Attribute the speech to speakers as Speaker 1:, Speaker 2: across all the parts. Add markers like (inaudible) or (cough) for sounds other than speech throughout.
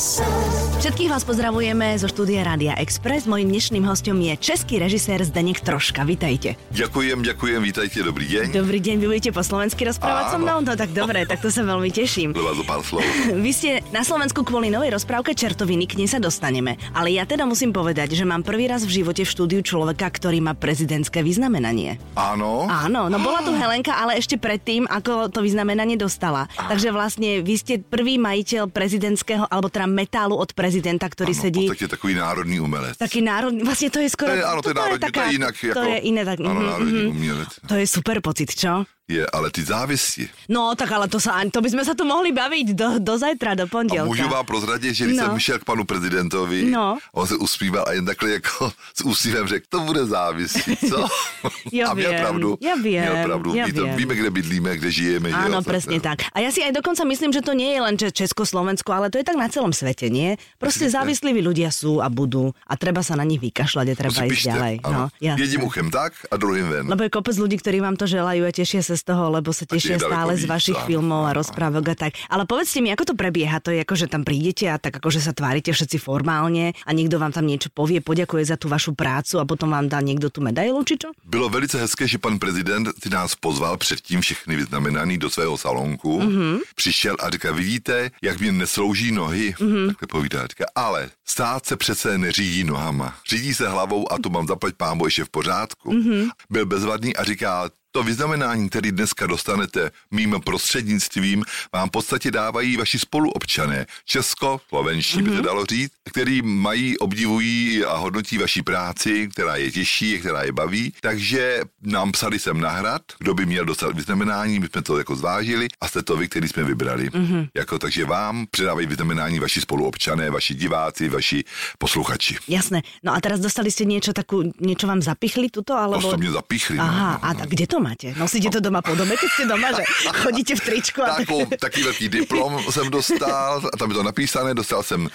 Speaker 1: sun. Všetkých vás pozdravujeme zo štúdia Rádia Express. Mojím dnešným hostom je český režisér Zdeněk Troška. Vítajte.
Speaker 2: Ďakujem, ďakujem, vítajte, dobrý deň.
Speaker 1: Dobrý deň, vy budete po slovensky rozprávať so mnou? No tak dobre, tak to sa veľmi teším.
Speaker 2: Do vás o pár slov. (laughs)
Speaker 1: Vy ste na Slovensku kvôli novej rozprávke Čertoviny, k nej sa dostaneme. Ale ja teda musím povedať, že mám prvý raz v živote v štúdiu človeka, ktorý má prezidentské vyznamenanie.
Speaker 2: Áno?
Speaker 1: Áno, no bola tu Helenka, ale ešte predtým, ako to vyznamenanie dostala. Takže vlastne vy ste prvý majiteľ prezidentského, alebo teda metálu od prezidenta, ktorý
Speaker 2: Ano,
Speaker 1: sedí...
Speaker 2: v podstatě takový národný umelec.
Speaker 1: Taký národný, vlastne to je skoro...
Speaker 2: To je, ano, to je národní, to je jinak.
Speaker 1: To
Speaker 2: jako,
Speaker 1: je iné, tak...
Speaker 2: Ano,
Speaker 1: mhm,
Speaker 2: národní
Speaker 1: mhm.
Speaker 2: umělec.
Speaker 1: To je super pocit, čo?
Speaker 2: Je, ale ty závisti.
Speaker 1: No, tak ale to sa, to by sme sa tu mohli baviť do, do zajtra, do
Speaker 2: A
Speaker 1: pondelka.
Speaker 2: můžu vám prozradit, že když
Speaker 1: No.
Speaker 2: jsem vyšel k panu prezidentovi,
Speaker 1: No.
Speaker 2: on se usmíval a jen takhle jako (laughs) s úsměvem řekl, to bude závislý, co? (laughs)
Speaker 1: Ja (laughs)
Speaker 2: a měl
Speaker 1: viem,
Speaker 2: pravdu.
Speaker 1: ja viem,
Speaker 2: Měl pravdu. Ví to, víme, kde bydlíme, kde žijeme. že
Speaker 1: Áno,
Speaker 2: jo,
Speaker 1: presne
Speaker 2: no.
Speaker 1: tak. A ja si aj dokonca myslím, že to nie je len že Československo, ale to je tak na celom svete, nie?
Speaker 2: Vidíte?
Speaker 1: závislí ľudia sú a budú a treba sa na nich vykašľať a
Speaker 2: To
Speaker 1: treba ísť
Speaker 2: píšte,
Speaker 1: ďalej.
Speaker 2: ano.
Speaker 1: No.
Speaker 2: Jedním uchem tak a druhým ven.
Speaker 1: Lebo je kopec ľudí, ktorí vám to želajú a tešia sa z toho, lebo sa tešia stále z
Speaker 2: víc,
Speaker 1: vašich
Speaker 2: áno,
Speaker 1: filmov a rozprávok a tak. Ale povedzte mi, ako to prebieha? To je ako, že tam prídete a tak akože sa tvárite všetci formálne a niekto vám tam niečo povie, poďakuje za tú vašu prácu a potom vám dá niekto tú medailu, či čo?
Speaker 2: Bylo velice hezké, že pan prezident si nás pozval předtím všechny vyznamenaný do svého salonku. Mm-hmm. Přišel a říká, vidíte, jak mě neslouží nohy. Mm-hmm. Takhle povídá. Říká, ale stát se přece neřídí nohama. Řídí se hlavou a to mám zaplať pámbo ještě v pořádku. Mm-hmm. Byl bezvadný a říká, to vyznamenání, který dneska dostanete mým prostřednictvím, vám v podstatě dávají vaši spoluobčané, česko, slovenští mm-hmm. by se dalo říct, který mají, obdivují a hodnotí vaši práci, která je těžší, která je baví. Takže nám psali sem na hrad, kdo by měl dostat vyznamenání, my jsme to jako zvážili a jste to vy, který jsme vybrali. Mm-hmm. Jako, takže vám předávají vyznamenání vaši spoluobčané, vaši diváci, vaši posluchači.
Speaker 1: Jasné. No a teraz dostali ste niečo takú, niečo vám zapichli tuto, alebo...
Speaker 2: To mě zapíchli. no,
Speaker 1: Aha,
Speaker 2: no,
Speaker 1: a
Speaker 2: no.
Speaker 1: tak kde to máte? Nosíte to doma po dome, keď ste doma, že chodíte v tričku a tak...
Speaker 2: Takovou, taký velký diplom jsem dostal, a tam je to napísané, dostal jsem uh,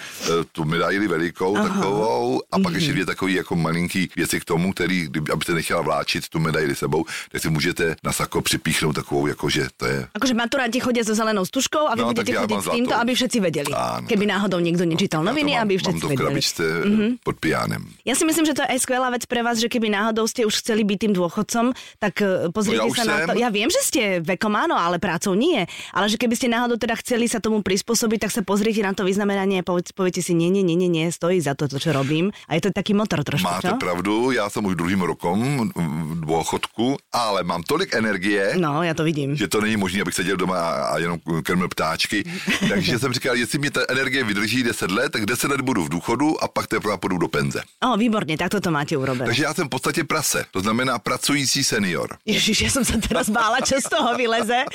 Speaker 2: tu medaili velikou Aha. takovou a pak ještě dvě takový jako malinký věci k tomu, který, abyste nechtěla vláčit tu medaili sebou, tak si můžete na sako připíchnout takovou, jakože to je
Speaker 1: Akože maturanti chodia so zelenou stužkou a vy
Speaker 2: No,
Speaker 1: budete
Speaker 2: tak mám
Speaker 1: s
Speaker 2: zlatou.
Speaker 1: aby všetci vedeli.
Speaker 2: Áno,
Speaker 1: Keby náhodou niekto nečítal noviny,
Speaker 2: ja to mám,
Speaker 1: aby
Speaker 2: mám
Speaker 1: všetci
Speaker 2: to v
Speaker 1: vedeli.
Speaker 2: mm-hmm. pod pijánem.
Speaker 1: Ja si myslím, že to je aj skvelá vec pre vás, že keby náhodou ste už chceli byť tým dôchodcom, tak eh, pozrite
Speaker 2: No ja
Speaker 1: sa na
Speaker 2: sem.
Speaker 1: to. Ja viem, že ste vekom áno, ale prácou nie. Ale že keby ste náhodou teda chceli sa tomu prispôsobiť, tak sa pozrite na to vyznamenanie a poviete si, nie, nie, nie, nie, nie, stojí za to, to, čo robím. A je to taký motor trošku,
Speaker 2: Máte
Speaker 1: čo?
Speaker 2: pravdu, já jsem už druhým rokom v dôchodku, ale mám tolik energie,
Speaker 1: No, ja to vidím.
Speaker 2: že to není možné, abych seděl doma a, jenom krmil ptáčky. (laughs) Takže jsem říkal, jestli mě ta energie vydrží 10 let, tak 10 let budu v důchodu a pak teprve půjdu do penze.
Speaker 1: O, výborne, takto to máte urobené.
Speaker 2: Takže já jsem v podstatě prase, to znamená pracující senior.
Speaker 1: Ježiš, ja som sa teraz bála, čo z toho vyleze. (laughs)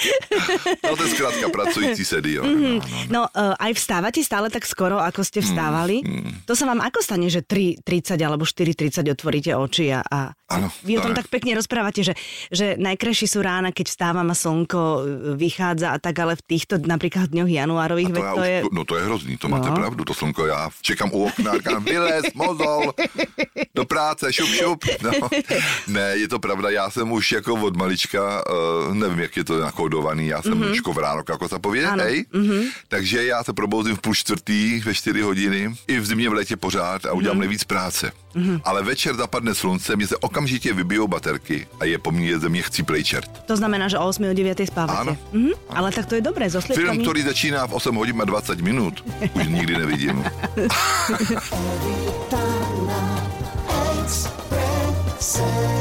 Speaker 2: No to je zkrátka pracující senior.
Speaker 1: Mhm.
Speaker 2: No, no.
Speaker 1: No, uh, aj vstávate stále tak skoro, ako ste vstávali? To sa vám ako stane, že 3.30 alebo 4.30 otvoríte oči a, a
Speaker 2: Áno,
Speaker 1: vy o tom
Speaker 2: tak.
Speaker 1: pekne rozprávate, že, že najkrajší sú rána, keď vstávam a slnko uh, vychádza a tak, ale v týchto napríklad dňoch januárových,
Speaker 2: A to, já
Speaker 1: to
Speaker 2: už,
Speaker 1: je...
Speaker 2: no to je hrozný, to máte
Speaker 1: No.
Speaker 2: pravdu, to slnko, já čekám u okna, říkám, vylez, mozol, (laughs) do práce, šup, šup. No. (laughs) Ne, je to pravda, já jsem už jako od malička, uh, nevím, jak je to nakodovaný, já jsem mm-hmm. škovránok, jako se
Speaker 1: Ano,
Speaker 2: hej? Mm-hmm. Takže já se probouzím v půl čtvrtý, ve čtyři hodiny, i v zimě v létě pořád a udělám mm-hmm. nejvíc práce. Mm-hmm. Ale večer zapadne slunce, mě se okamžitě vybijou baterky a je po mně ze mě chcíplej čert.
Speaker 1: To znamená, že o 8 o 9 spávate.
Speaker 2: Áno.
Speaker 1: Mhm, ale tak to je dobré, so
Speaker 2: Film, který začíná v 8 hodin a 20 minut, už nikdy nevidím. (laughs) (laughs)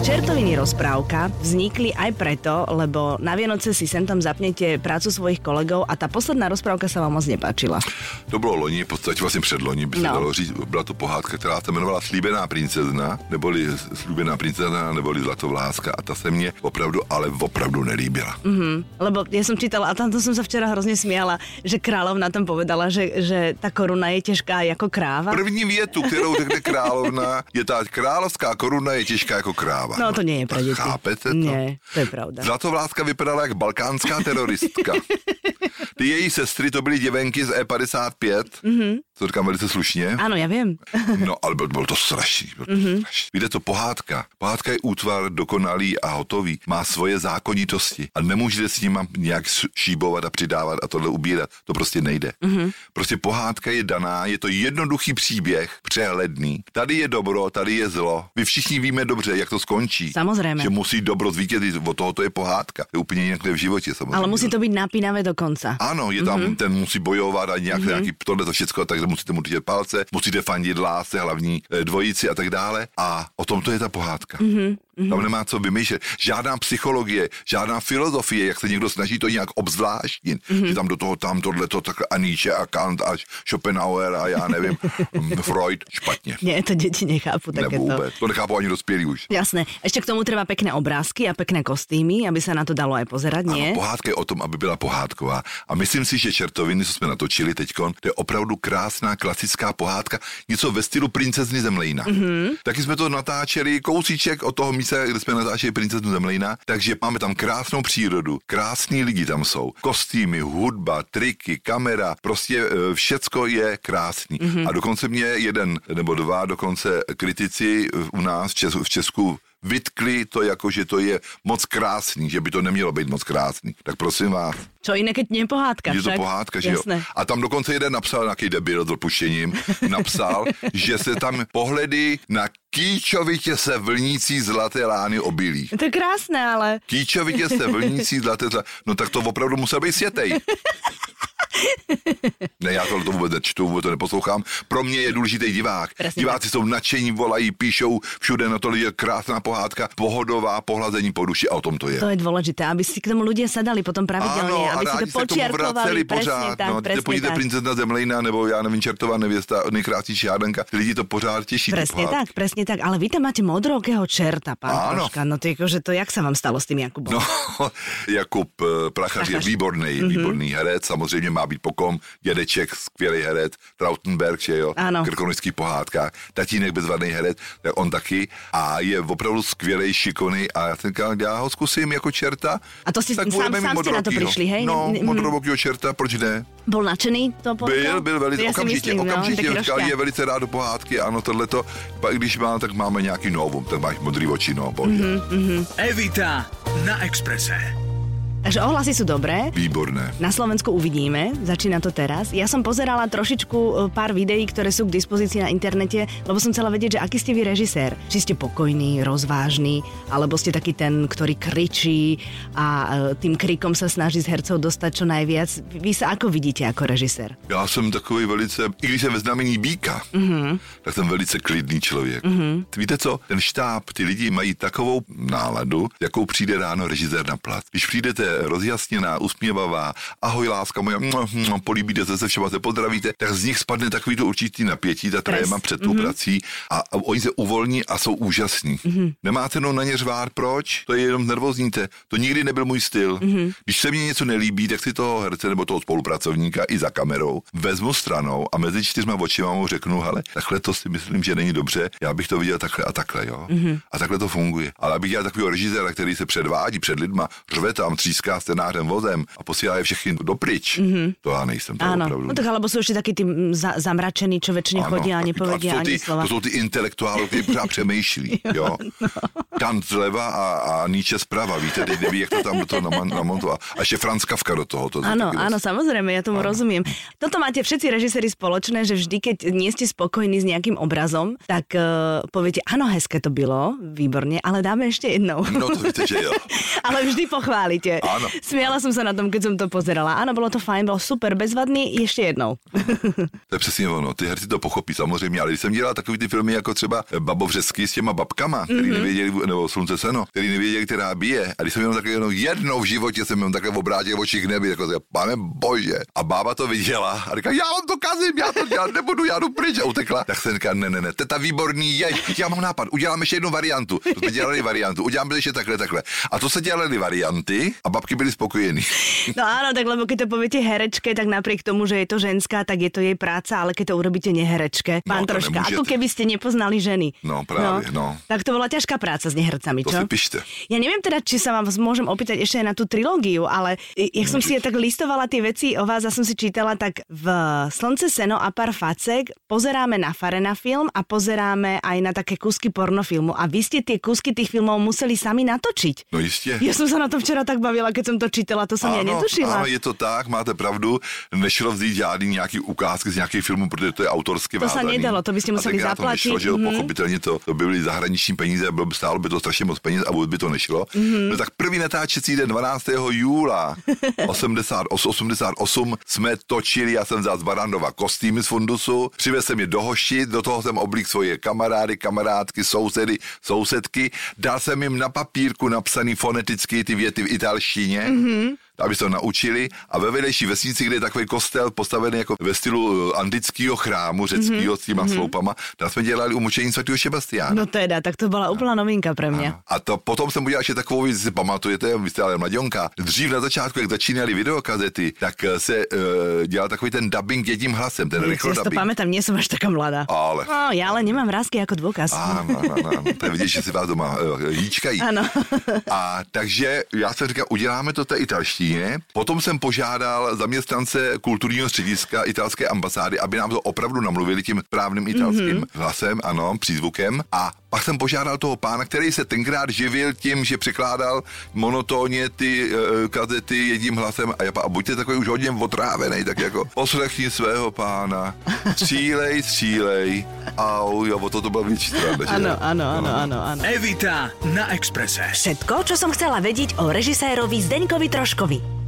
Speaker 1: Čertoviny rozprávka vznikli aj preto, lebo na Vianoce si sem tam zapnete prácu svojich kolegov a tá posledná rozprávka sa vám moc nepáčila.
Speaker 2: To bylo loni, v podstatě vlastně předloni, by se
Speaker 1: No.
Speaker 2: dalo říct, byla to pohádka, která se jmenovala Slíbená princezna, neboli Slíbená princezna, neboli Zlatovláska a ta se mě opravdu, ale opravdu nelíbila.
Speaker 1: Mm, lebo ja som čítala a tamto som sa včera hrozne smiala, že kráľovna tam povedala, že, že tá koruna je těžká jako kráva.
Speaker 2: První větu, kterou řekne královna, je ta královská koruna je těžká jako kráva.
Speaker 1: No to pre deti.
Speaker 2: Chápete to?
Speaker 1: Nie, to je pravda.
Speaker 2: Zlatovláska vypadala jak balkánská teroristka. (laughs) Ty její sestry to byly děvenky z E55, mm-hmm. To říkám velice slušně.
Speaker 1: Áno, ja viem.
Speaker 2: No, ale byl, byl to strašný. Byl to mm-hmm. strašný. Víte to, pohádka. Pohádka je útvar dokonalý a hotový. Má svoje zákonitosti a nemůžete s ním nějak šíbovat a přidávat a tohle ubírat. To prostě nejde. Mm-hmm. Prostě pohádka je daná, je to jednoduchý příběh, přehledný. Tady je dobro, tady je zlo. Vy všichni víme dobře, jak to skončí.
Speaker 1: Samozřejmě.
Speaker 2: Že musí dobro zvítězit, od toho to je pohádka. Je úplně jinak v životě samozřejmě.
Speaker 1: Ale musí to být napínavé do konca.
Speaker 2: Ano, je tam, mm-hmm. ten musí bojovat a nějak, mm-hmm. nějaký tohle to všechno, takže musíte mu držet palce, musíte fandit lásce, hlavní eh, dvojici a tak dále. A o tom to je ta pohádka. Mm-hmm. Tam nemá co vymýšlet. Žádná psychologie, žádná filozofie, jak se někdo snaží to nějak obzvláštnit. Mm-hmm. Že tam do toho, tam tohle, to tak a Nietzsche a Kant a Schopenhauer a já nevím, (laughs) Freud, špatně.
Speaker 1: Ne, to děti nechápu
Speaker 2: ne, vůbec. To nechápu ani dospělí už.
Speaker 1: Jasné. Ještě k tomu třeba pekné obrázky a pekné kostýmy, aby se na to dalo aj pozerať, nie?
Speaker 2: Ano, pohádka je o tom, aby byla pohádková. A myslím si, že Čertoviny, co jsme natočili teď, to je opravdu krásná klasická pohádka, něco ve stylu princezny Zemlejna. Mm-hmm. Taky jsme to natáčeli kousíček od toho místa, kde jsme natáčeli princeznu Zemlejna, takže máme tam krásnou přírodu, krásní lidi tam jsou, kostýmy, hudba, triky, kamera, prostě e, všecko je krásný. Mm-hmm. A dokonce mě jeden nebo dva dokonce kritici u nás v Česku vytkli to jako, že to je moc krásný, že by to nemělo být moc krásný. Tak prosím vás.
Speaker 1: Co jiné, keď nie pohádka.
Speaker 2: Je to pohádka, že jo. A tam dokonce jeden napsal, nějaký debil s dopuštěním, napsal, (laughs) že se tam pohledy na kýčovitě se vlnící zlaté lány obilí.
Speaker 1: To je krásné, ale.
Speaker 2: Kýčovitě se vlnící zlaté zlaté. No tak to opravdu musel být světej. (laughs) ne, já to, to vůbec nečtu, vůbec to neposlouchám. Pro mě je důležitý divák. Presně Diváci tak. jsou nadšení, volají, píšou, všude na to je krásná pohádka, pohodová, pohlazení po duši a o tom to je.
Speaker 1: To je důležité, aby si k tomu lidé sedali potom pravidelně, ano, aby si to počerkovali.
Speaker 2: pořád.
Speaker 1: Tak,
Speaker 2: no, podívejte princezna Zemlejna nebo já nevím, čertová nevěsta, nejkrásnější hádanka, lidi to pořád těší.
Speaker 1: Přesně tak, přesně tak, ale vy tam máte modrokého čerta, pán Troška, no to, že to jak se vám stalo s tím Jakubem?
Speaker 2: No, (laughs) Jakub eh, Prachař, Prachař. je výborný, mm-hmm. výborný herec, samozřejmě má být pokom, dědeček, skvělý herec, Trautenberg, že jo, ano. krkonických pohádkách, tatínek bezvadný herec, tak on taky a je opravdu skvělý, šikovný a já ten já ho zkusím jako čerta.
Speaker 1: A to si tak sám, sám jste na to přišli, hej?
Speaker 2: No, modrovokýho čerta, proč ne?
Speaker 1: Byl nadšený to
Speaker 2: Byl, byl velice, okamžitě, myslím, okamžitě, no, je velice rád do pohádky, ano, tohleto, pak když má, tak máme nějaký novum, tak máš modrý oči, no, bože. Mm-hmm.
Speaker 3: Evita na Exprese.
Speaker 1: Takže ohlasy sú dobré.
Speaker 2: Výborné.
Speaker 1: Na Slovensku uvidíme, začína to teraz. Ja som pozerala trošičku e, pár videí, ktoré sú k dispozícii na internete, lebo som chcela vedieť, že aký ste vy režisér. Či ste pokojný, rozvážny, alebo ste taký ten, ktorý kričí a e, tým krikom sa snaží z hercov dostať čo najviac. Vy sa ako vidíte ako režisér?
Speaker 2: Já jsem takový velice, i když jsem ve znamení býka, mm-hmm. tak jsem velice klidný člověk. Mm-hmm. Víte co? Ten štáb, ty lidi mají takovou náladu, jakou přijde ráno režisér na plat. Když přijdete rozjasněná, usměvavá, ahoj láska moja, políbíte se se všema, se pozdravíte, tak z nich spadne takový to určitý napětí, ta tréma před tou mm-hmm. prací a, a oni se uvolní a jsou úžasní. Mm-hmm. Nemáte no na ně řvát, proč? To je jenom nervózníte. To nikdy nebyl můj styl. Mm-hmm. Když se mi něco nelíbí, tak si toho herce nebo toho spolupracovníka i za kamerou vezmu stranou a mezi čtyřma očima mu řeknu, hele, takhle to si myslím, že není dobře, já bych to viděl takhle a takhle, jo. Mm-hmm. A takhle to funguje. Ale abych dělal takového režiséra, který se předvádí před lidma, řve tam, tříská tříská scénářem vozem a posílá je všechny dopryč. Mm-hmm. To já nejsem. To ano. Opravdu.
Speaker 1: No tak alebo jsou ještě taky ty za, zamračený, čo většině chodí a nepovedí ani
Speaker 2: ty,
Speaker 1: slova.
Speaker 2: To jsou ty intelektuály, kteří pořád přemýšlí. (laughs) jo, jo? No. Kant zleva a, a Nietzsche zprava, víte, teď neví, jak to tam do toho namontovat. A ještě Franz Kafka do toho. To
Speaker 1: ano, ano, samozřejmě, já tomu ano. rozumím. Toto máte všetci režiséri společné, že vždy, keď nie ste spokojní s nějakým obrazom, tak uh, poviete, ano, hezké to bylo, výborně, ale dáme ještě jednou.
Speaker 2: No to víte, že jo. (laughs)
Speaker 1: ale vždy pochválíte.
Speaker 2: Áno. (laughs)
Speaker 1: Smiala som sa na tom, keď som to pozerala. Áno, bylo to fajn, bylo super, bezvadný, ještě jednou. (laughs)
Speaker 2: to je přesně ono, ty herci to pochopí samozřejmě, ale když jsem dělal takový ty filmy jako třeba Babovřesky s těma babkama, který mm-hmm. nevěděli, nebo Slunce seno, který nevěděli, která bije. A když jsem jenom takhle jenom jednou v životě jsem jenom takhle obrátil oči k nebi, jako pane bože. A bába to viděla a říká, já vám to kazím, já to dělat nebudu, já jdu pryč a utekla. Tak jsem říkal, ne, ne, ne, teta výborný je, já mám nápad, uděláme ještě jednu variantu. To jsme dělali variantu, uděláme ještě takhle, takhle. A to se dělali varianty a babky byly spokojený. (laughs)
Speaker 1: No áno, tak lebo keď to poviete herečke, tak napriek tomu, že je to ženská, tak je to jej práca, ale keď to urobíte neherečke, pán
Speaker 2: No, to
Speaker 1: troška,
Speaker 2: nemôžete.
Speaker 1: ako keby ste nepoznali ženy.
Speaker 2: No, práve, no.
Speaker 1: Tak to bola ťažká práca s nehercami,
Speaker 2: To
Speaker 1: čo?
Speaker 2: si pište.
Speaker 1: Ja neviem teda, či sa vám môžem opýtať ešte aj na tú trilógiu, ale jak som si ja tak listovala tie veci o vás a som si čítala, tak v Slnce, seno a pár facek pozeráme na Farena film a pozeráme aj na také kúsky pornofilmu. A vy ste tie kúsky tých filmov museli sami natočiť.
Speaker 2: No jistě.
Speaker 1: Ja som sa na tom včera tak bavila, keď som to čítala, to som ja netušila.
Speaker 2: ano, je to tak, máte pravdu. Nešlo vzít žádný nějaký ukázky z nějakých filmů, protože to je autorsky
Speaker 1: To se nedalo, to byste museli zaplatit,
Speaker 2: To nešlo, že jo,
Speaker 1: mhm.
Speaker 2: pochopitelně to, to by byly zahraniční peníze, bylo by, stálo by to strašně moc peněz a vůbec by to nešlo.
Speaker 1: Mhm.
Speaker 2: No tak první natáčecí den 12. júla (laughs) 80, 88 jsme točili, já jsem vzal z Barandova kostýmy z fundusu, přivez jsem je do hošti, do toho jsem oblík svoje kamarády, kamarádky, sousedy, sousedky, dal jsem jim na papírku napsaný foneticky ty věty v italštině, mm-hmm aby se to naučili. A ve vedlejší vesnici, kde je takový kostel postavený jako ve stylu eh, antického chrámu, řeckého mm-hmm. s těma mm-hmm. sloupama, tam jsme dělali umučení svatého Sebastiána.
Speaker 1: No teda, tak to bola úplná novinka pre mňa.
Speaker 2: A to potom jsem udělal ještě takovou věc, si pamatujete, vy jste ale mladionka. Dřív na začátku, jak začínaly videokazety, tak eh, se uh, dělal takový ten dubbing jedním hlasem, ten
Speaker 1: Ja
Speaker 2: rychlo
Speaker 1: si to
Speaker 2: dubbing.
Speaker 1: pamätám, nie som až taká mladá.
Speaker 2: Ale.
Speaker 1: No, ja ale nemám vrázky ako dôkaz.
Speaker 2: Ano, ano, ano. To je vidět, že si vás doma uh, hýčkají.
Speaker 1: Ano.
Speaker 2: A takže já jsem říkal, uděláme to té italštině. Potom jsem požádal zaměstnance kulturního střediska italské ambasády, aby nám to opravdu namluvili tím správným italským mm-hmm. hlasem, ano, přízvukem. A pak jsem požádal toho pána, který se tenkrát živil tím, že překládal monotónně ty uh, kazety jedním hlasem a, já, a buďte takový už hodně otrávený, tak jako poslechni svého pána, střílej, střílej, au, jo, o to to bylo větší sranda, že?
Speaker 1: Áno, áno, áno, áno, áno.
Speaker 3: Evita na Exprese.
Speaker 4: Všetko, čo som chcela vedieť o režisérovi Zdeňkovi Troškovi.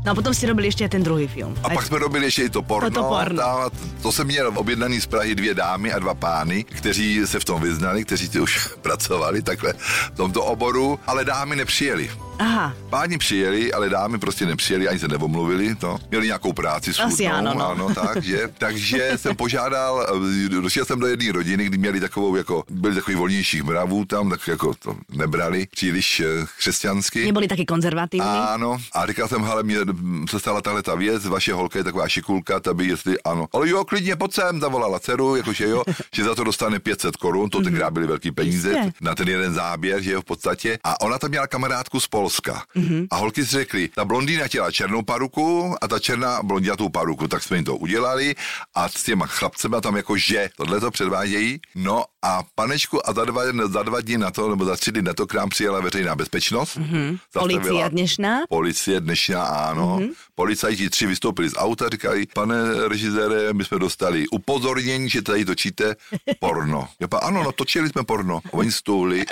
Speaker 1: No a potom ste robili aj ten druhý film.
Speaker 2: A
Speaker 1: Aj-
Speaker 2: pak jsme robili ještě i to porno.
Speaker 1: To porno.
Speaker 2: Tam, to jsem měl objednaný z Prahy dvě dámy a dva pány, kteří se v tom vyznali, kteří ty už (laughs) pracovali takhle v tomto oboru, ale dámy nepřijeli.
Speaker 1: Aha,
Speaker 2: Páni přijeli, ale dámy prostě nepřijeli, ani se nevomluvili, no. Měli nějakou práci schůdnou,
Speaker 1: Asi ano, no.
Speaker 2: ano takže, (laughs) takže jsem požádal, eh, došel jsem do jedné rodiny, kdy měli takovou, jako, byli takový volnějších mravů tam, tak jako to nebrali příliš eh, křesťansky.
Speaker 1: neboli taký konzervatívny.
Speaker 2: Ano, a říkal jsem, hele, mě mm, se stala tahle ta věc, vaše holka je taková šikulka, ta by jestli ano. Ale jo, klidně pojď sem, zavolala dceru, jakože jo, (laughs) že za to dostane 500 korun, to tenkrát byly velký peníze,
Speaker 1: Jistě.
Speaker 2: na ten jeden záběr, že jo, v podstatě. A ona tam měla kamarádku z Polska. A holky si řekli, ta blondýna chtěla černou paruku a ta černá blondiatou paruku, tak jsme jim to udělali a s těma chlapcema tam jako že tohle to předvádějí. No a panečku a za dva, za dva dní na to, nebo za tři dny na to k nám přijela veřejná bezpečnost. Mm-hmm.
Speaker 1: Polícia dnešná.
Speaker 2: Policie dnešná, ano. Mm-hmm. Policajti tři vystoupili z auta, říkali, pane režisére, my jsme dostali upozornění, že tady točíte porno. (laughs) Já pa, ano, no točili jsme porno. Oni stouli,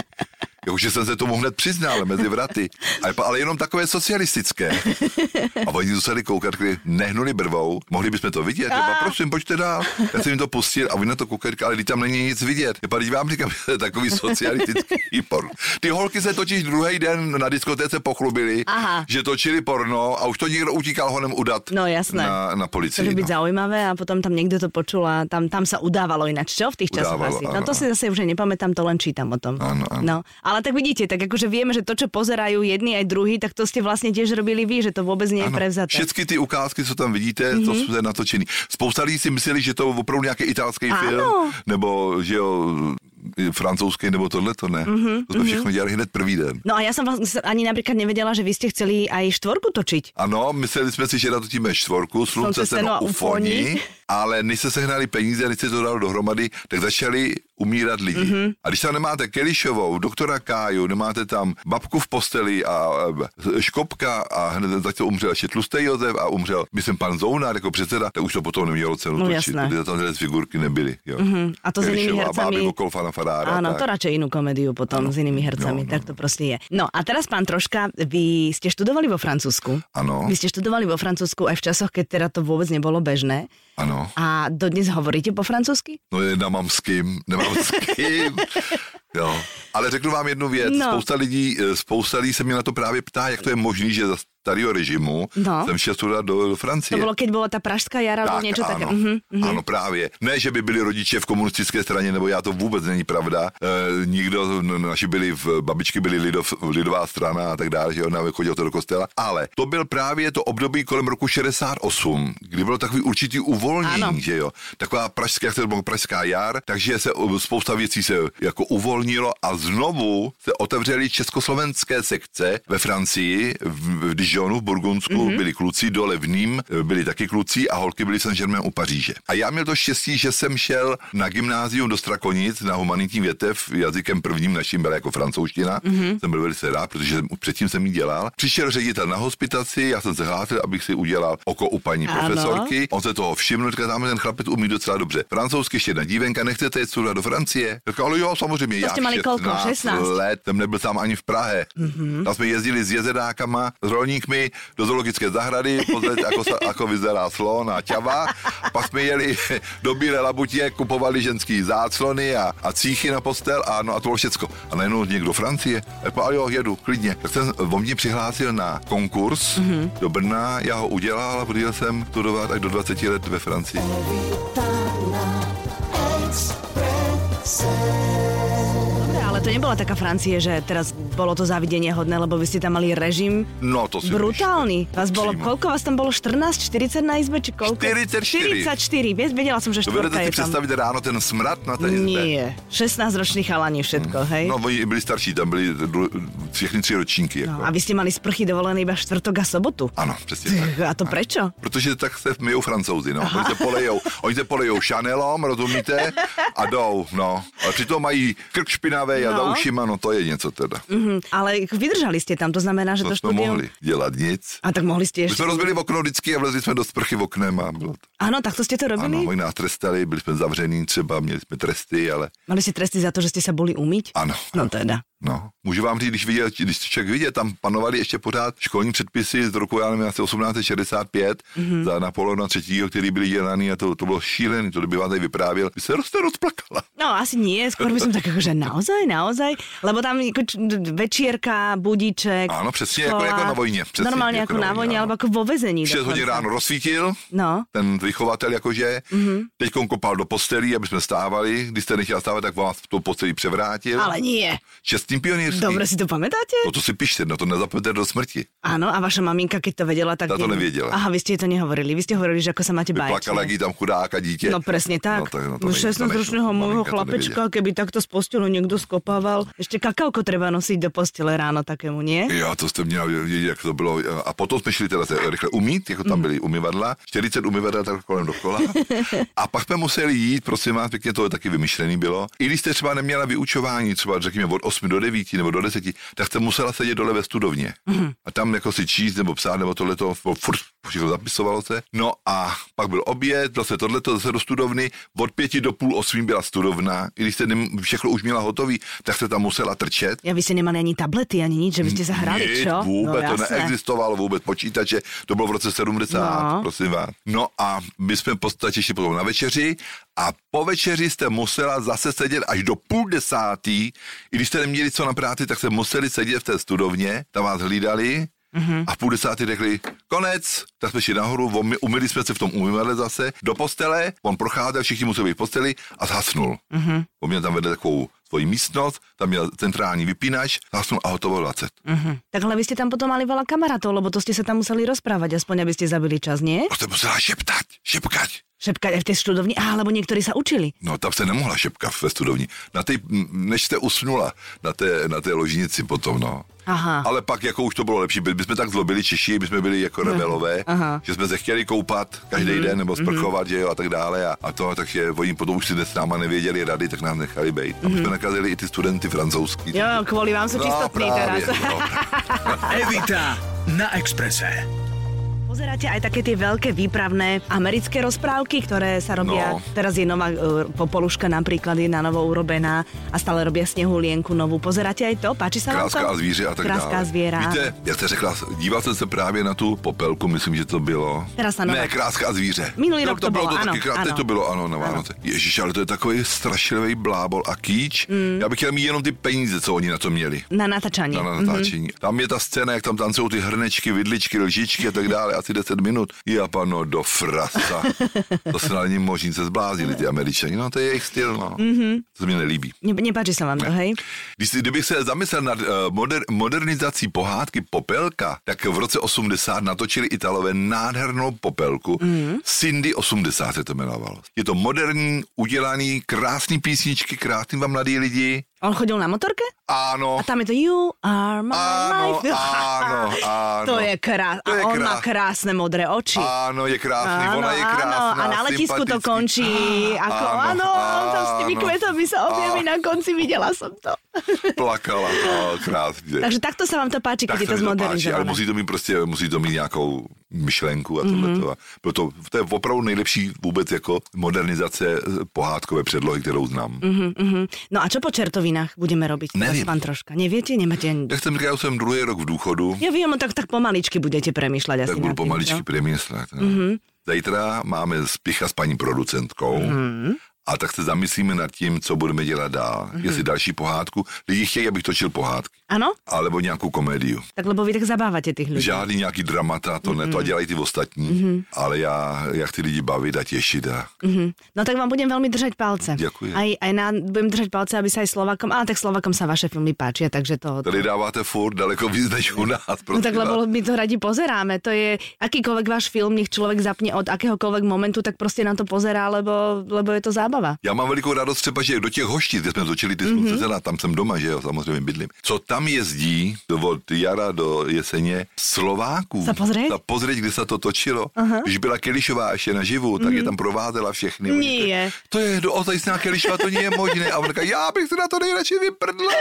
Speaker 2: jakože jsem se tomu hned přiznal mezi vraty. A ale jenom takové socialistické. A oni museli koukat, když nehnuli brvou, mohli bychom to vidět. Pa, prosím, pojďte dál. Já jsem jim to pustil a oni na to koukají, ale když tam není nic vidět. Já když vám říkám, (laughs) že to je takový socialistický (laughs) porno. Ty holky se totiž druhý den na diskotéce pochlubili,
Speaker 1: Aha.
Speaker 2: že točili porno a už to někdo utíkal honem udat
Speaker 1: No, jasné.
Speaker 2: na, na policii.
Speaker 1: byť
Speaker 2: No.
Speaker 1: zaujímavé a potom tam niekto to počul a tam, tam sa udávalo ináč, čo? V
Speaker 2: Udávalo,
Speaker 1: asi. No to si zase už nepamätám, to len čítam o tom.
Speaker 2: Áno, áno.
Speaker 1: No, ale tak vidíte, tak akože vieme, že to, čo pozerajú jedni aj druhý, tak to ste vlastne tiež robili vy, že to vôbec nie je
Speaker 2: Ano,
Speaker 1: prevzaté.
Speaker 2: všechny ty ukázky, co tam vidíte, mm-hmm. to jsou natočený. Spousta lidí si mysleli, že to je opravdu nějaký italský
Speaker 1: Ano.
Speaker 2: film, nebo že jo, francouzský, nebo tohle to ne. Mm-hmm. To jsme všechno dělali hned první den.
Speaker 1: No a ja som vlastne ani napríklad nevedela, že vy ste chceli aj štvorku točiť.
Speaker 2: Ano, mysleli jsme si, že natočíme čtvorku, slunce, seno
Speaker 1: a
Speaker 2: ufoni,
Speaker 1: ufoni.
Speaker 2: ale než se sehnali peníze, než se to dalo dohromady, tak začali umírat lidi.
Speaker 1: Mhm.
Speaker 2: Mm-hmm. A když tam nemáte Kelišovou, doktora Káju, nemáte tam babku v posteli a Škopka a hned za to umřel ještě tlustý Josef a umřel, myslím, pan Zounár jako předseda, tak už to potom nemělo cenu
Speaker 1: No,
Speaker 2: točit,
Speaker 1: jasné.
Speaker 2: protože tam tyhle figurky nebyly. Jo.
Speaker 1: Mhm. A to s inými
Speaker 2: Kelišová,
Speaker 1: hercami-
Speaker 2: Báby okolo Fana Farára.
Speaker 1: Áno,
Speaker 2: tak.
Speaker 1: to radšej inú komédiu potom
Speaker 2: Áno.
Speaker 1: s inými hercami,
Speaker 2: No, no,
Speaker 1: tak to proste je. No a teraz, pán Troška, vy ste študovali vo Francúzsku.
Speaker 2: Áno.
Speaker 1: Vy ste študovali vo Francúzsku aj v časoch, keď teda to vôbec nebolo bežné.
Speaker 2: Ano.
Speaker 1: A dodnes hovoríte po francúzsky?
Speaker 2: No je, nemám s kým, nemám s kým. (laughs) Jo. Ale řeknu vám jednu věc.
Speaker 1: No.
Speaker 2: Spousta lidí, eh, spousta lidí se mě na to právě ptá, jak to je možné, že za starého režimu
Speaker 1: No.
Speaker 2: jsem šel studovat do, do Francie.
Speaker 1: To bolo, keď bola tá pražská jara, niečo také.
Speaker 2: ano,
Speaker 1: Mhm, mhm.
Speaker 2: ano, právě. Ne, že by byli rodiče v komunistické straně, nebo já to vůbec není pravda. E, nikdo, naši byli, v, babičky byly lidov, lidová strana a tak dále, že ona chodila to do kostela. Ale to byl právě to období kolem roku 68, kdy bylo takový určitý uvolnění,
Speaker 1: Ano.
Speaker 2: že jo. Taková pražská, jak to bylo pražská jar, takže se o, spousta věcí se jako uvolnilo a znovu se otevřely československé sekce ve Francii, v, v Dijonu, v Burgundsku, mm-hmm. byli kluci, dole v Nîmes byli taky kluci a holky byli Saint-Germain u Paříže. A já měl to štěstí, že jsem šel na gymnázium do Strakonic na humanitní větev, jazykem prvním naším byla jako francouzština. Mm-hmm. Jsem byl velice rád, protože předtím jsem ji dělal. Přišel ředitel na hospitaci, já jsem se hlásil, abych si udělal oko u paní
Speaker 1: Ano.
Speaker 2: profesorky. On se toho všiml, říkal, tam ten chlapec umí docela dobře. Francouzsky ještě jedna dívenka, nechcete jít do Francie? Říkal, ale jo, samozřejmě.
Speaker 1: To
Speaker 2: já
Speaker 1: jste mali kolko? 16?
Speaker 2: let, jsem nebyl sám ani v Prahe. Mm-hmm. Tam jsme jezdili s jezedákama, s rolníkmi do zoologické zahrady, pozrieť, (laughs) ako, sa, ako vyzerá slon a ťava. Pak jsme jeli (laughs) do Bílé labutě, kupovali ženský záclony a, a cíchy na postel a no a to bylo všecko. A najednou někdo do Francie. A a jo, jedu, klidně. Tak jsem o mě přihlásil na konkurs mm-hmm. do Brna, já ho udělal a podíl jsem studovat až do 20 let ve Francii.
Speaker 1: Ale to nebola taká Francie, že teraz bolo to závidenie hodné, lebo vy ste tam mali režim
Speaker 2: No to si
Speaker 1: brutálny. Vás bolo,
Speaker 2: Přímo.
Speaker 1: koľko vás tam bolo? 14, 40 na izbe, či koľko?
Speaker 2: 44.
Speaker 1: 44, vieš, vedela som, že štvorka
Speaker 2: si
Speaker 1: je tam.
Speaker 2: představit ráno ten smrad na té izbě?
Speaker 1: Nie, 16-roční chalani všetko, hej?
Speaker 2: No, oni byli starší, tam byli všechny tři ročníky. Jako.
Speaker 1: No, a vy ste mali sprchy dovolené iba štvrtok a sobotu.
Speaker 2: Ano, přesně tak.
Speaker 1: A to prečo?
Speaker 2: Protože tak se myjou francouzi, no. Oni se polejou, oni se polejou Chanelom, rozumíte? A jdou, no. A přitom mají krk špinavé a
Speaker 1: No.
Speaker 2: za ušima, no to je něco teda.
Speaker 1: Mhm, ale vydržali ste tam, to znamená, že
Speaker 2: To
Speaker 1: to
Speaker 2: jsme
Speaker 1: štúdium...
Speaker 2: mohli dělat nic.
Speaker 1: A tak mohli ste
Speaker 2: My
Speaker 1: ešte...
Speaker 2: jsme rozbili okno vždycky a vlezli jsme do sprchy v oknem a bylo to.
Speaker 1: Takto ste to
Speaker 2: Ano,
Speaker 1: robili?
Speaker 2: oni nás trestali, byli jsme zavření třeba, měli jsme tresty, ale
Speaker 1: Mali ste tresty za to, že ste sa boli umyť?
Speaker 2: ano.
Speaker 1: No teda.
Speaker 2: No, můžu vám říct, když, viděl, když člověk viděl, tam panovaly ještě pořád školní předpisy z roku, já nevím, asi 1865 mm-hmm. za Napoleona III., který byly dělaný a to, to bylo šílený, to by vám tady vyprávěl, by se roste rozplakala.
Speaker 1: No asi nie, skôr by som tak ako, že naozaj, naozaj, lebo tam ako č- d- večierka, budíček,
Speaker 2: Ano, přesně, jako- jako na vojně, přesně,
Speaker 1: Normálně
Speaker 2: jako
Speaker 1: jako,
Speaker 2: na vojně,
Speaker 1: alebo ako vo vezení.
Speaker 2: 6 hodin ráno rozsvítil,
Speaker 1: No,
Speaker 2: ten vychovatel jakože, mm-hmm. teď kopal do postelí, aby jsme stávali, když jste nechtěl stávat, tak vás v tou postelí převrátil.
Speaker 1: ale nie.
Speaker 2: Čestný pionýrský.
Speaker 1: Dobre si to pamätáte?
Speaker 2: No to si pište, no to nezapomeňte do smrti.
Speaker 1: Áno, a vaša maminka, keď to vedela, tak...
Speaker 2: Ta to nevěděla.
Speaker 1: Aha, vy ste jej to nehovorili. Vy ste hovorili, že ako sa máte báť.
Speaker 2: Plakala, jak jí tam chudáka dítě.
Speaker 1: No tak.
Speaker 2: No, tak, no, to
Speaker 1: No,
Speaker 2: ne- to
Speaker 1: 16-ročného
Speaker 2: nešlo.
Speaker 1: môjho chlapečka, keby takto z postelu niekto skopával, ešte kakauko treba nosiť do postele ráno takému, nie?
Speaker 2: Jo, to jste měla vědět, jak to bylo. A potom jsme šli teda se rychle umít, jako tam byly umyvadla, 40 umyvadel tak kolem dokola. (laughs) A pak jsme museli jít, prosím vás, pěkně to taky vymyšlený bylo. I když jste třeba neměla vyučování, třeba řekněme od 8 do 9 nebo do 10, tak jste musela sedět dole ve studovně.
Speaker 1: Mhm.
Speaker 2: A tam jako si číst nebo psát nebo tohleto, furt všechno zapisovalo se. No a pak byl oběd, zase tohleto, zase do studovny, od pěti do půl osmi byla studovna, i když jste nem- všechno už měla hotový, tak jste tam musela trčet.
Speaker 1: Ja vy ste nemali ani tablety, ani nič, že by ste sa hrali,
Speaker 2: Nic,
Speaker 1: čo?
Speaker 2: vůbec
Speaker 1: no,
Speaker 2: to
Speaker 1: jasné.
Speaker 2: neexistovalo, vůbec počítače, to bylo v roce 70,
Speaker 1: No.
Speaker 2: no. prosím vás. No a my jsme v podstatě šli potom na večeři a po večeři jste musela zase sedět až do půl desátý, i když jste neměli co na práci, tak jste museli sedět v té studovně, tam vás hlídali, Mm-hmm. A v půl desátý řekli, konec, tak jsme šli nahoru, umyli jsme se v tom umyvadle zase, do postele, on procházel, všichni museli být v posteli a zhasnul. Mm-hmm. On měl tam vedle takovou svoji místnost, tam měl centrální vypínač, zhasnul a hotovo 20.
Speaker 1: Mhm. Tak ale vy ste tam potom mali veľa kamarátov, lebo to ste sa tam museli rozprávať, aspoň aby ste zabili čas, nie?
Speaker 2: A to musela šeptať, šepkať.
Speaker 1: Šepkať aj v tej študovni, Á, lebo niektorí sa učili.
Speaker 2: No tam se nemohla šepkat ve studovni. Na té, než jste usnula na té, na té ložnici potom, no.
Speaker 1: Aha.
Speaker 2: Ale pak jako už to bylo lepší, by, by jsme tak zlobili Češi, my jsme byli jako rebelové,
Speaker 1: Aha.
Speaker 2: že jsme se chtěli koupat každý
Speaker 1: Mhm.
Speaker 2: den nebo sprchovat, že jo, a tak dále a, a to, takže oni potom už si dnes s náma nevěděli rady, tak nás nechali být. A my jsme nakazili i ty studenty francouzský.
Speaker 1: Mhm. Jo, kvôli vám sú čistotní teraz.
Speaker 2: no. (laughs)
Speaker 3: Evita na Exprese.
Speaker 1: Pozeráte aj také tie veľké výpravné americké rozprávky, ktoré sa robia,
Speaker 2: No.
Speaker 1: teraz je nová uh, Popoluška napríklad, je na novo urobená a stále robia snehulienku novú. Pozeráte aj to? Páči sa vám to?
Speaker 2: Kráska a zvíře a tak
Speaker 1: Kráska
Speaker 2: dále.
Speaker 1: a zviera.
Speaker 2: Víte, jak jste řekla, díval jsem se právě na tu popelku, myslím, že to bylo.
Speaker 1: Teraz na.
Speaker 2: Ne, Kráska a zvíře.
Speaker 1: Minulý
Speaker 2: Jo,
Speaker 1: rok to bylo,
Speaker 2: to
Speaker 1: ano,
Speaker 2: taky krát,
Speaker 1: ano.
Speaker 2: to bylo, ano, na Vánoce. Ježíš, ale to je takový strašlivý blábol a kýč.
Speaker 1: Mm.
Speaker 2: Já bych chtěl mít jenom ty peníze, co oni na to měli.
Speaker 1: Na natáčanie.
Speaker 2: Na, na natáčení. Mm-hmm. Tam je ta scéna, jak tam tancují ty hrnečky, vidličky, lžičky a tak dále, asi 10 minut. Ja pano do frasa. (laughs) to se není možný, se zbláznili ty američani. No to je jejich styl, no. Mm-hmm. To se mi nelíbí.
Speaker 1: Ne, nepáči sa vám to, hej?
Speaker 2: Když si, kdybych se zamyslel nad uh, moder, modernizací pohádky Popelka, tak v roce 80 natočili Italové nádhernou popelku. Mm. Cindy 80 se to jmenovalo. Je to moderní, udělaný, krásný písničky, krásný vám mladí lidi.
Speaker 1: On chodil na motorke?
Speaker 2: Áno.
Speaker 1: A tam je to You are my
Speaker 2: Áno,
Speaker 1: life. (laughs)
Speaker 2: áno, áno.
Speaker 1: To je krás.
Speaker 2: To je
Speaker 1: a on má
Speaker 2: krás-
Speaker 1: krásne modré oči.
Speaker 2: Áno, je krásny, ona je krásna.
Speaker 1: A na letisku to končí. Ako, áno,
Speaker 2: Áno,
Speaker 1: tam s tými
Speaker 2: áno.
Speaker 1: kvetami sa objaví na konci, videla som to. (laughs)
Speaker 2: Plakala, no, krásně.
Speaker 1: Takže takto sa vám to páči, keď je to
Speaker 2: páči, ale
Speaker 1: zmodernizované.
Speaker 2: musí to mít prostě, musí to mít nějakou myšlenku a tohle.
Speaker 1: Mhm.
Speaker 2: Mm-hmm. Proto to je opravdu nejlepší vůbec jako modernizace pohádkové předlohy, kterou znám. Mm-hmm.
Speaker 1: Mhm. No a čo po čertovinách budeme robiť?
Speaker 2: Neviem.
Speaker 1: Pán troška. Neviete? Nemáte ani...
Speaker 2: Jak jsem říkal, já jsem druhý rok v důchodu,
Speaker 1: Ja viem, tak, tak pomaličky budete premýšľať asi
Speaker 2: tak budu
Speaker 1: nad tým,
Speaker 2: pomaličky
Speaker 1: čo?
Speaker 2: přemýšlet. Mm-hmm. Zítra máme spicha s paní producentkou. Mm-hmm. A tak se zamyslíme nad tím, co budeme dělat dál. Mm-hmm. Jestli další pohádku. Lidi chtějí, abych točil pohádky.
Speaker 1: Áno?
Speaker 2: Alebo nějakou komédiu.
Speaker 1: Tak lebo vy tak zabávate tých ľudí.
Speaker 2: Žádný nějaký dramata, to ne, to dělají ty ostatní. Mm-hmm. Ale já, já chci lidi bavit a těšit. A...
Speaker 1: Mhm. No tak vám budem veľmi držať palce.
Speaker 2: Ďakujem.
Speaker 1: Aj, aj na, budem držať palce, aby sa aj Slovakom, ale tak Slovakom sa vaše filmy páčia, takže to...
Speaker 2: Tady dáváte furt daleko víc než u nás.
Speaker 1: No tak lebo my to radi pozeráme. To je akýkoľvek váš film, nech človek zapne od akéhokoľvek momentu, tak prostě na to pozerá, lebo, lebo je to zábava.
Speaker 2: Já mám velikou radost třeba, že do těch hoštit, kde jsme točili ty
Speaker 1: Mhm.
Speaker 2: mm-hmm. tam jsem doma, že jo, samozřejmě bydlím. Co tam jezdí od jara do jeseně Slováků.
Speaker 1: Pozrieť?
Speaker 2: Sa pozrieť, kde se to točilo. Uh-huh. Když byla Kelišová ještě naživu, tak mm-hmm. je tam provázela všechny.
Speaker 1: Nie.
Speaker 2: To je do ozajstná Kelišová, to je možné. A on říká, já bych se na to nejradši vyprdla.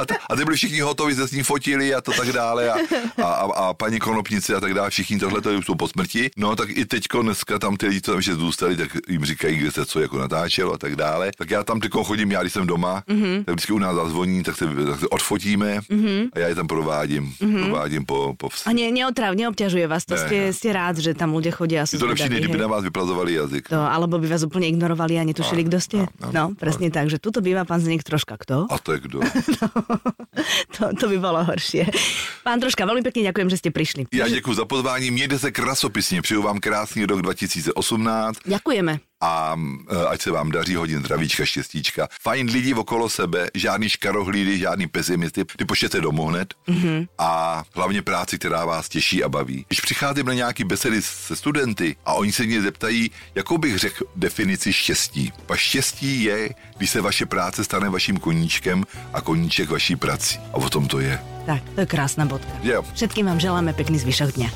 Speaker 2: A, t- a ty byli všichni hotovi, se s ním fotili a to tak dále. A, a, a, a paní Konopnice a tak dále, všichni tohle to jsou po smrti. No tak i teďko dneska tam ty lidi, co tam ještě zůstali, tak jim říkají, kde se co jako natáčelo a tak dále. Tak já tam teďko chodím, já když jsem doma, mm-hmm. tak vždycky u nás zazvoní, tak se, tak se odfotíme mm-hmm. a já je tam provádím, mm-hmm. provádím po, po vsi.
Speaker 1: A ne, neotrav, neobťažuje vás to,
Speaker 2: Ne,
Speaker 1: ste,
Speaker 2: ne.
Speaker 1: ste rád, že tam ľudia chodia a sú
Speaker 2: Je to lepší, než kdyby na vás vyplazovali jazyk.
Speaker 1: To, alebo by vás úplne ignorovali a netušili, kto ste.
Speaker 2: áno,
Speaker 1: No, presne tak, že tuto býva pán Zdeněk troška. Kto?
Speaker 2: A to je kdo? (laughs)
Speaker 1: To, to by bolo horšie. Pán Troška, veľmi pekne ďakujem, že ste prišli.
Speaker 2: Já děkuji za pozvání, mějte se krasopisně, přeju vám krásný rok 2018
Speaker 1: Ďakujeme.
Speaker 2: A e, ať se vám daří hodin zdravíčka, štěstíčka. Fajn lidi okolo sebe, žádný škarohlídy, žádný pesimisty, ty poštěte domů hned mm-hmm. a hlavně práci, která vás těší a baví. Když přicházím na nějaký besedy se studenty a oni se mě zeptají, jakou bych řekl definici štěstí. Pa štěstí je, když se vaše práce stane vaším koníčkem a koníček vaší prací. A o tom to je.
Speaker 1: Tak, to je krásna bodka.
Speaker 2: Jo.
Speaker 1: Všetkým vám želáme pekný zvyšok dňa.